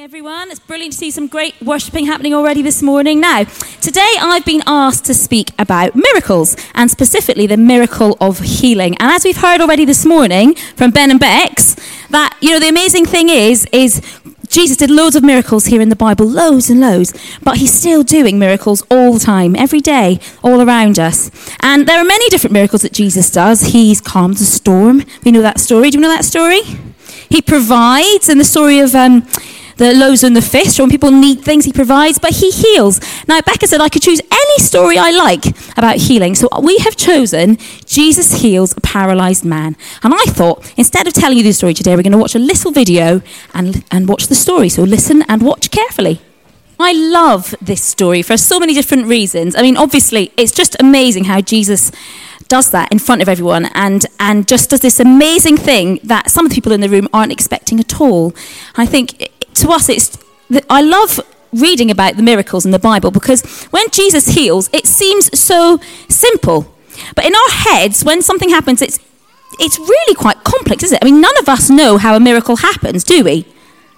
everyone. It's brilliant to see some great worshipping happening already this morning. Now, today I've been asked to speak about miracles and specifically the miracle of healing. And as we've heard already this morning from Ben and Bex, that, you know, the amazing thing is, is Jesus did loads of miracles here in the Bible, loads and loads, but he's still doing miracles all the time, every day, all around us. And there are many different miracles that Jesus does. He's calmed the storm. We know that story. Do you know that story? He provides in the story of um, the loaves and the fish. When people need things, he provides, but he heals. Now, Becca said I could choose any story I like about healing. So we have chosen Jesus heals a paralyzed man. And I thought, instead of telling you the story today, we're going to watch a little video and, and watch the story. So listen and watch carefully. I love this story for so many different reasons. I mean, obviously, it's just amazing how Jesus does that in front of everyone and, and just does this amazing thing that some of the people in the room aren't expecting at all. I think to us, it's, I love reading about the miracles in the Bible because when Jesus heals, it seems so simple. But in our heads, when something happens, it's, it's really quite complex, isn't it? I mean, none of us know how a miracle happens, do we?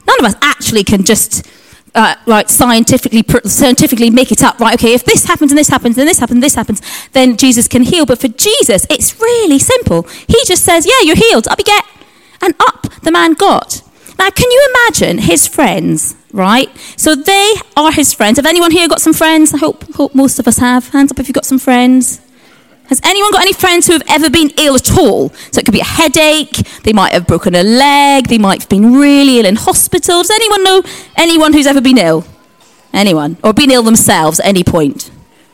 None of us actually can just uh, right, scientifically, scientifically make it up. Right, okay, if this happens and this happens and this happens and this happens, then Jesus can heal. But for Jesus, it's really simple. He just says, "Yeah, you're healed. Up you get," and up the man got. Now, can you imagine his friends, right? So they are his friends. Have anyone here got some friends? I hope, hope most of us have. Hands up if you've got some friends. Has anyone got any friends who have ever been ill at all? So it could be a headache, they might have broken a leg, they might have been really ill in hospital. Does anyone know anyone who's ever been ill? Anyone? Or been ill themselves at any point?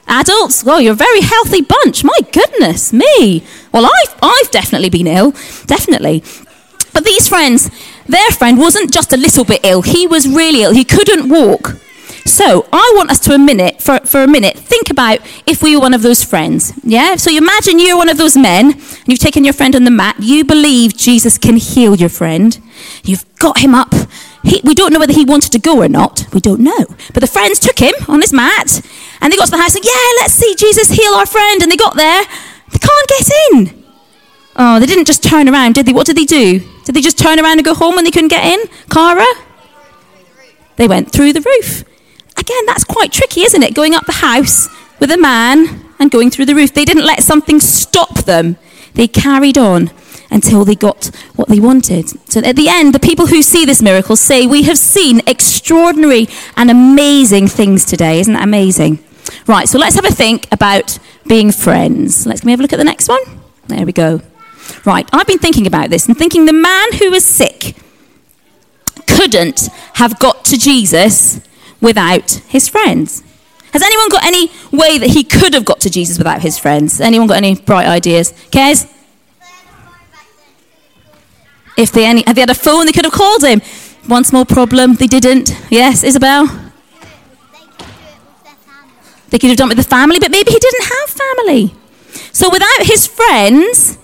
Adults? Well, you're a very healthy bunch. My goodness me. Well, I've, I've definitely been ill. Definitely. But these friends, their friend wasn't just a little bit ill, he was really ill. He couldn't walk. So I want us to a minute, for, for a minute, think about if we were one of those friends. Yeah? So you imagine you're one of those men, and you've taken your friend on the mat. You believe Jesus can heal your friend. You've got him up. He, we don't know whether he wanted to go or not. We don't know. But the friends took him on his mat, and they got to the house and, yeah, let's see Jesus heal our friend. And they got there. They can't get in. Oh, they didn't just turn around, did they? What did they do? Did they just turn around and go home when they couldn't get in? Cara? They went through the roof. Again, that's quite tricky, isn't it? Going up the house with a man and going through the roof. They didn't let something stop them. They carried on until they got what they wanted. So at the end, the people who see this miracle say, We have seen extraordinary and amazing things today. Isn't that amazing? Right, so let's have a think about being friends. Let's have a look at the next one? There we go. Right, I've been thinking about this and thinking the man who was sick couldn't have got to Jesus without his friends. Has anyone got any way that he could have got to Jesus without his friends? Anyone got any bright ideas? Cares? If they any, have they had a phone, they could have called him. One small problem, they didn't. Yes, Isabel? They could have done it with the family, but maybe he didn't have family. So without his friends,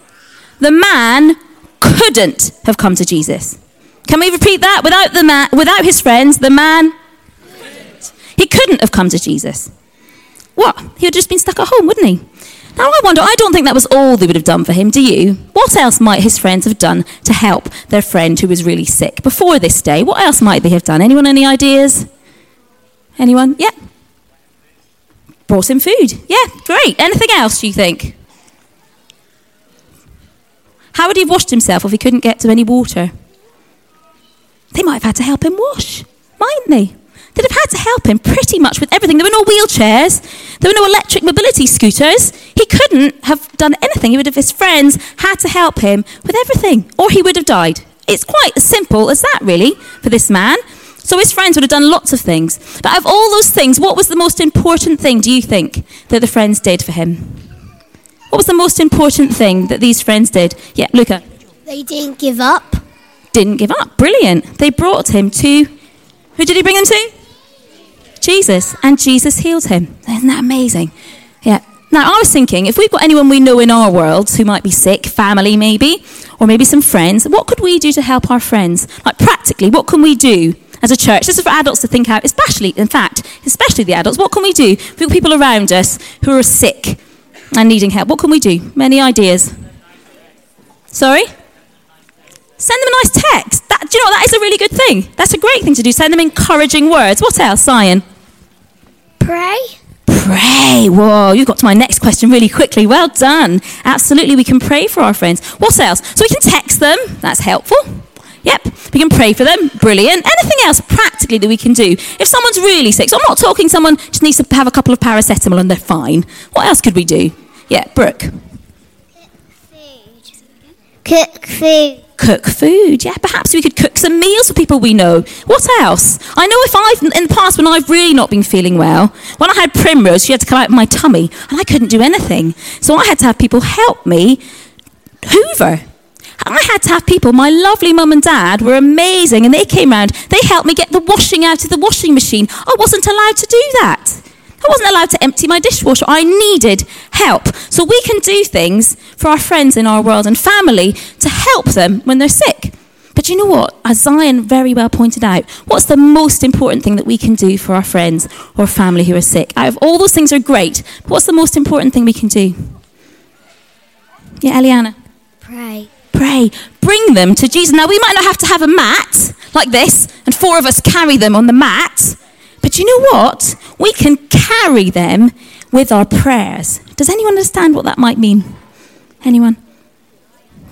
the man couldn't have come to Jesus. Can we repeat that? Without the man, without his friends, the man couldn't. he couldn't have come to Jesus. What? He would have just been stuck at home, wouldn't he? Now I wonder, I don't think that was all they would have done for him, do you? What else might his friends have done to help their friend who was really sick before this day? What else might they have done? Anyone any ideas? Anyone? Yeah. Brought him food. Yeah, great. Anything else, do you think? How would he have washed himself if he couldn't get to any water? They might have had to help him wash, mightn't they? They'd have had to help him pretty much with everything. There were no wheelchairs, there were no electric mobility scooters. He couldn't have done anything. He would have, his friends had to help him with everything, or he would have died. It's quite as simple as that, really, for this man. So his friends would have done lots of things. But of all those things, what was the most important thing, do you think, that the friends did for him? What was the most important thing that these friends did? Yeah, Luca. They didn't give up. Didn't give up. Brilliant. They brought him to. Who did he bring him to? Jesus. And Jesus healed him. Isn't that amazing? Yeah. Now, I was thinking, if we've got anyone we know in our world who might be sick, family maybe, or maybe some friends, what could we do to help our friends? Like, practically, what can we do as a church? This is for adults to think out, especially, in fact, especially the adults. What can we do? We've got people around us who are sick and needing help. What can we do? Many ideas. Sorry? Send them a nice text. That, do you know what? That is a really good thing. That's a great thing to do. Send them encouraging words. What else, Zion? Pray. Pray. Whoa, you got to my next question really quickly. Well done. Absolutely, we can pray for our friends. What else? So we can text them. That's helpful. Yep, we can pray for them. Brilliant. Anything else practically that we can do? If someone's really sick, so I'm not talking someone just needs to have a couple of paracetamol and they're fine. What else could we do? Yeah, Brooke. Cook food. Cook food. Yeah, perhaps we could cook some meals for people we know. What else? I know if I've, in the past, when I've really not been feeling well, when I had Primrose, she had to come out of my tummy and I couldn't do anything. So I had to have people help me hoover. I had to have people, my lovely mum and dad were amazing and they came round. They helped me get the washing out of the washing machine. I wasn't allowed to do that. I wasn't allowed to empty my dishwasher. I needed help. So we can do things for our friends in our world and family to help them when they're sick. But you know what? As Zion very well pointed out, what's the most important thing that we can do for our friends or family who are sick? Out of all those things are great, but what's the most important thing we can do? Yeah, Eliana Pray. pray. Bring them to Jesus. Now, we might not have to have a mat like this, and four of us carry them on the mat, but you know what? We can carry them with our prayers. Does anyone understand what that might mean? Anyone?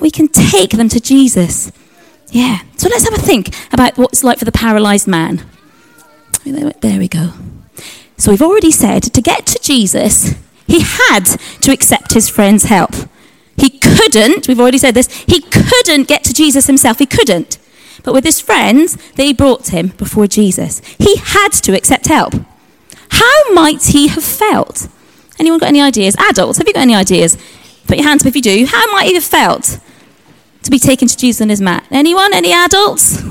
We can take them to Jesus. Yeah. So let's have a think about what it's like for the paralyzed man. There we go. So we've already said to get to Jesus, he had to accept his friend's help. He couldn't, we've already said this, he couldn't get to Jesus himself. He couldn't. But with his friends, they brought him before Jesus. He had to accept help. How might he have felt? Anyone got any ideas? Adults, have you got any ideas? Put your hands up if you do. How might he have felt to be taken to Jesus on his mat? Anyone? Any adults?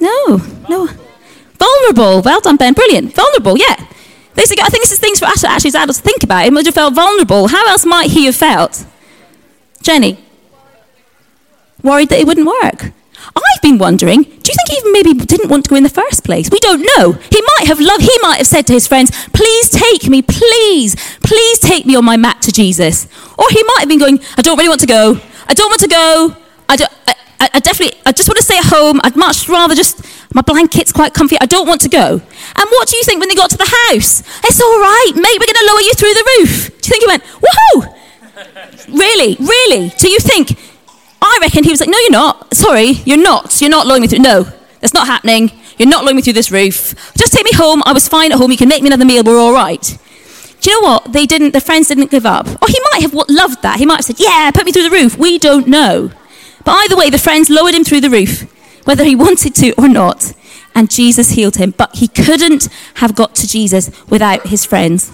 No, no. Vulnerable. Well done, Ben. Brilliant. Vulnerable, yeah. I think this is things for actually adults to think about. He would have felt vulnerable. How else might he have felt? Jenny? Worried that it wouldn't work. I've been wondering, do you think he even maybe didn't want to go in the first place? We don't know. He might have loved, he might have said to his friends, please take me, please, please take me on my mat to Jesus. Or he might have been going, I don't really want to go. I don't want to go. I, don't, I, I, definitely, I just want to stay at home. I'd much rather just, my blanket's quite comfy. I don't want to go. And what do you think when they got to the house? It's all right, mate, we're going to lower you through the roof. Do you think he went, woohoo? really, really? Do you think, I reckon he was like, no, you're not. Sorry, you're not. You're not lowering me through. No, that's not happening. You're not lowering me through this roof. Just take me home. I was fine at home. You can make me another meal. We're all right. Do you know what? They didn't, the friends didn't give up. Or he might have loved that. He might have said, yeah, put me through the roof. We don't know. But either way, the friends lowered him through the roof, whether he wanted to or not. And Jesus healed him. But he couldn't have got to Jesus without his friends.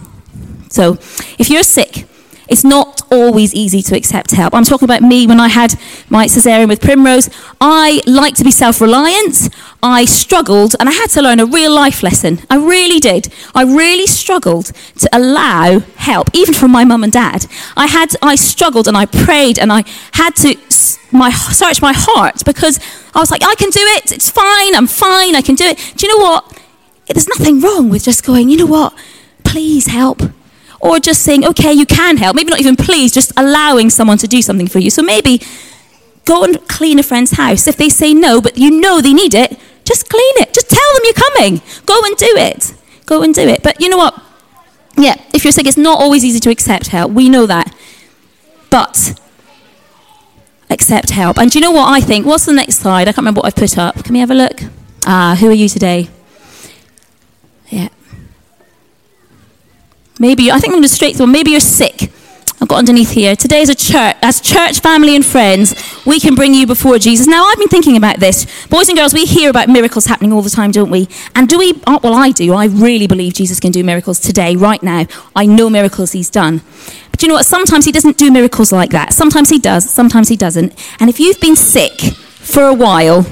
So if you're sick, it's not always easy to accept help. I'm talking about me when I had my cesarean with Primrose. I like to be self reliant. I struggled and I had to learn a real life lesson. I really did. I really struggled to allow help, even from my mum and dad. I had, I struggled and I prayed and I had to my, search my heart because I was like, I can do it. It's fine. I'm fine. I can do it. Do you know what? There's nothing wrong with just going, you know what? Please help or just saying, okay, you can help. Maybe not even please, just allowing someone to do something for you. So maybe go and clean a friend's house. If they say no, but you know they need it, just clean it. Just tell them you're coming. Go and do it. Go and do it. But you know what? Yeah, if you're sick, it's not always easy to accept help. We know that. But accept help. And do you know what I think? What's the next slide? I can't remember what I've put up. Can we have a look? Ah, who are you today? Maybe, I think I'm going to straight through. Maybe you're sick. I've got underneath here. Today, as a church, as church family and friends, we can bring you before Jesus. Now, I've been thinking about this. Boys and girls, we hear about miracles happening all the time, don't we? And do we? Oh, well, I do. I really believe Jesus can do miracles today, right now. I know miracles He's done. But you know what? Sometimes He doesn't do miracles like that. Sometimes He does. Sometimes He doesn't. And if you've been sick for a while,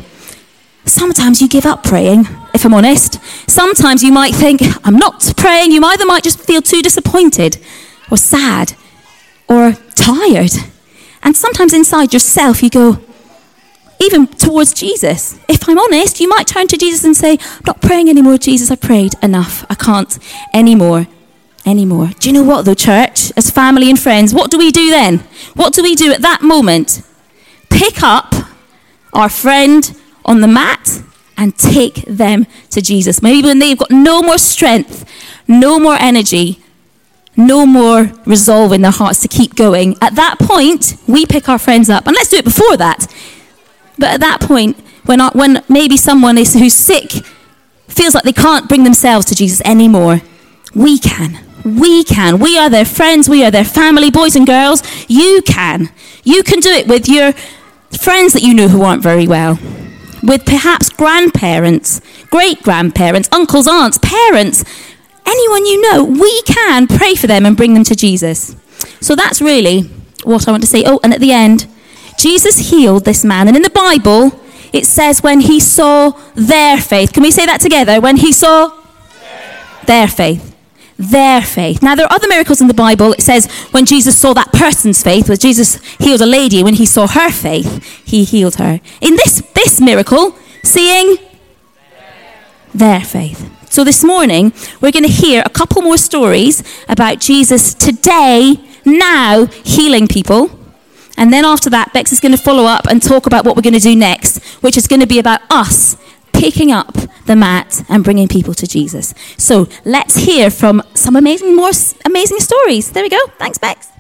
sometimes you give up praying if I'm honest. Sometimes you might think, I'm not praying. You either might just feel too disappointed or sad or tired. And sometimes inside yourself, you go, even towards Jesus. If I'm honest, you might turn to Jesus and say, I'm not praying anymore, Jesus. I prayed enough. I can't anymore. Anymore. Do you know what, though, church? As family and friends, what do we do then? What do we do at that moment? pick up our friend on the mat and take them to Jesus. Maybe when they've got no more strength, no more energy, no more resolve in their hearts to keep going. At that point, we pick our friends up. And let's do it before that. But at that point, when, our, when maybe someone is, who's sick feels like they can't bring themselves to Jesus anymore, we can. We can. We are their friends. We are their family, boys and girls. You can. You can do it with your friends that you know who aren't very well, with perhaps grandparents, great grandparents, uncles, aunts, parents, anyone you know. We can pray for them and bring them to Jesus. So that's really what I want to say. Oh, and at the end, Jesus healed this man. And in the Bible, it says when he saw their faith. Can we say that together? When he saw their faith their faith. Now, there are other miracles in the Bible. It says when Jesus saw that person's faith, when Jesus healed a lady, when he saw her faith, he healed her. In this, this miracle, seeing their faith. So this morning, we're going to hear a couple more stories about Jesus today, now, healing people. And then after that, Bex is going to follow up and talk about what we're going to do next, which is going to be about us picking up the mat and bringing people to Jesus. So let's hear from some amazing, more amazing stories. There we go. Thanks, Bex.